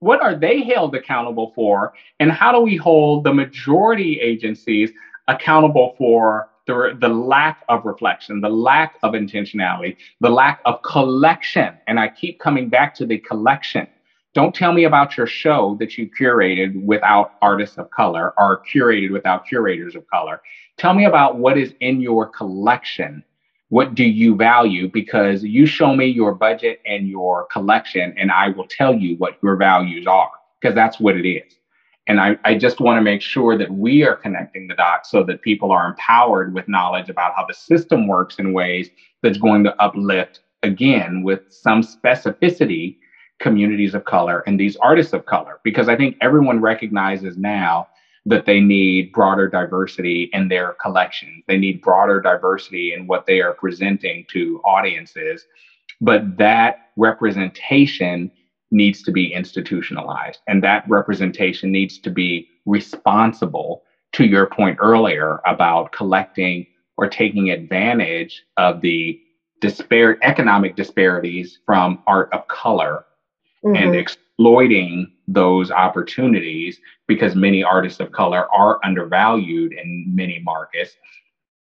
what are they held accountable for? And how do we hold the majority agencies accountable for the, the lack of reflection, the lack of intentionality, the lack of collection? And I keep coming back to the collection. Don't tell me about your show that you curated without artists of color or curated without curators of color. Tell me about what is in your collection what do you value? Because you show me your budget and your collection, and I will tell you what your values are, because that's what it is. And I, I just want to make sure that we are connecting the dots so that people are empowered with knowledge about how the system works in ways that's going to uplift, again, with some specificity, communities of color and these artists of color. Because I think everyone recognizes now that they need broader diversity in their collections. They need broader diversity in what they are presenting to audiences. But that representation needs to be institutionalized, and that representation needs to be responsible to your point earlier about collecting or taking advantage of the disparate economic disparities from art of color mm-hmm. and exploiting those opportunities because many artists of color are undervalued in many markets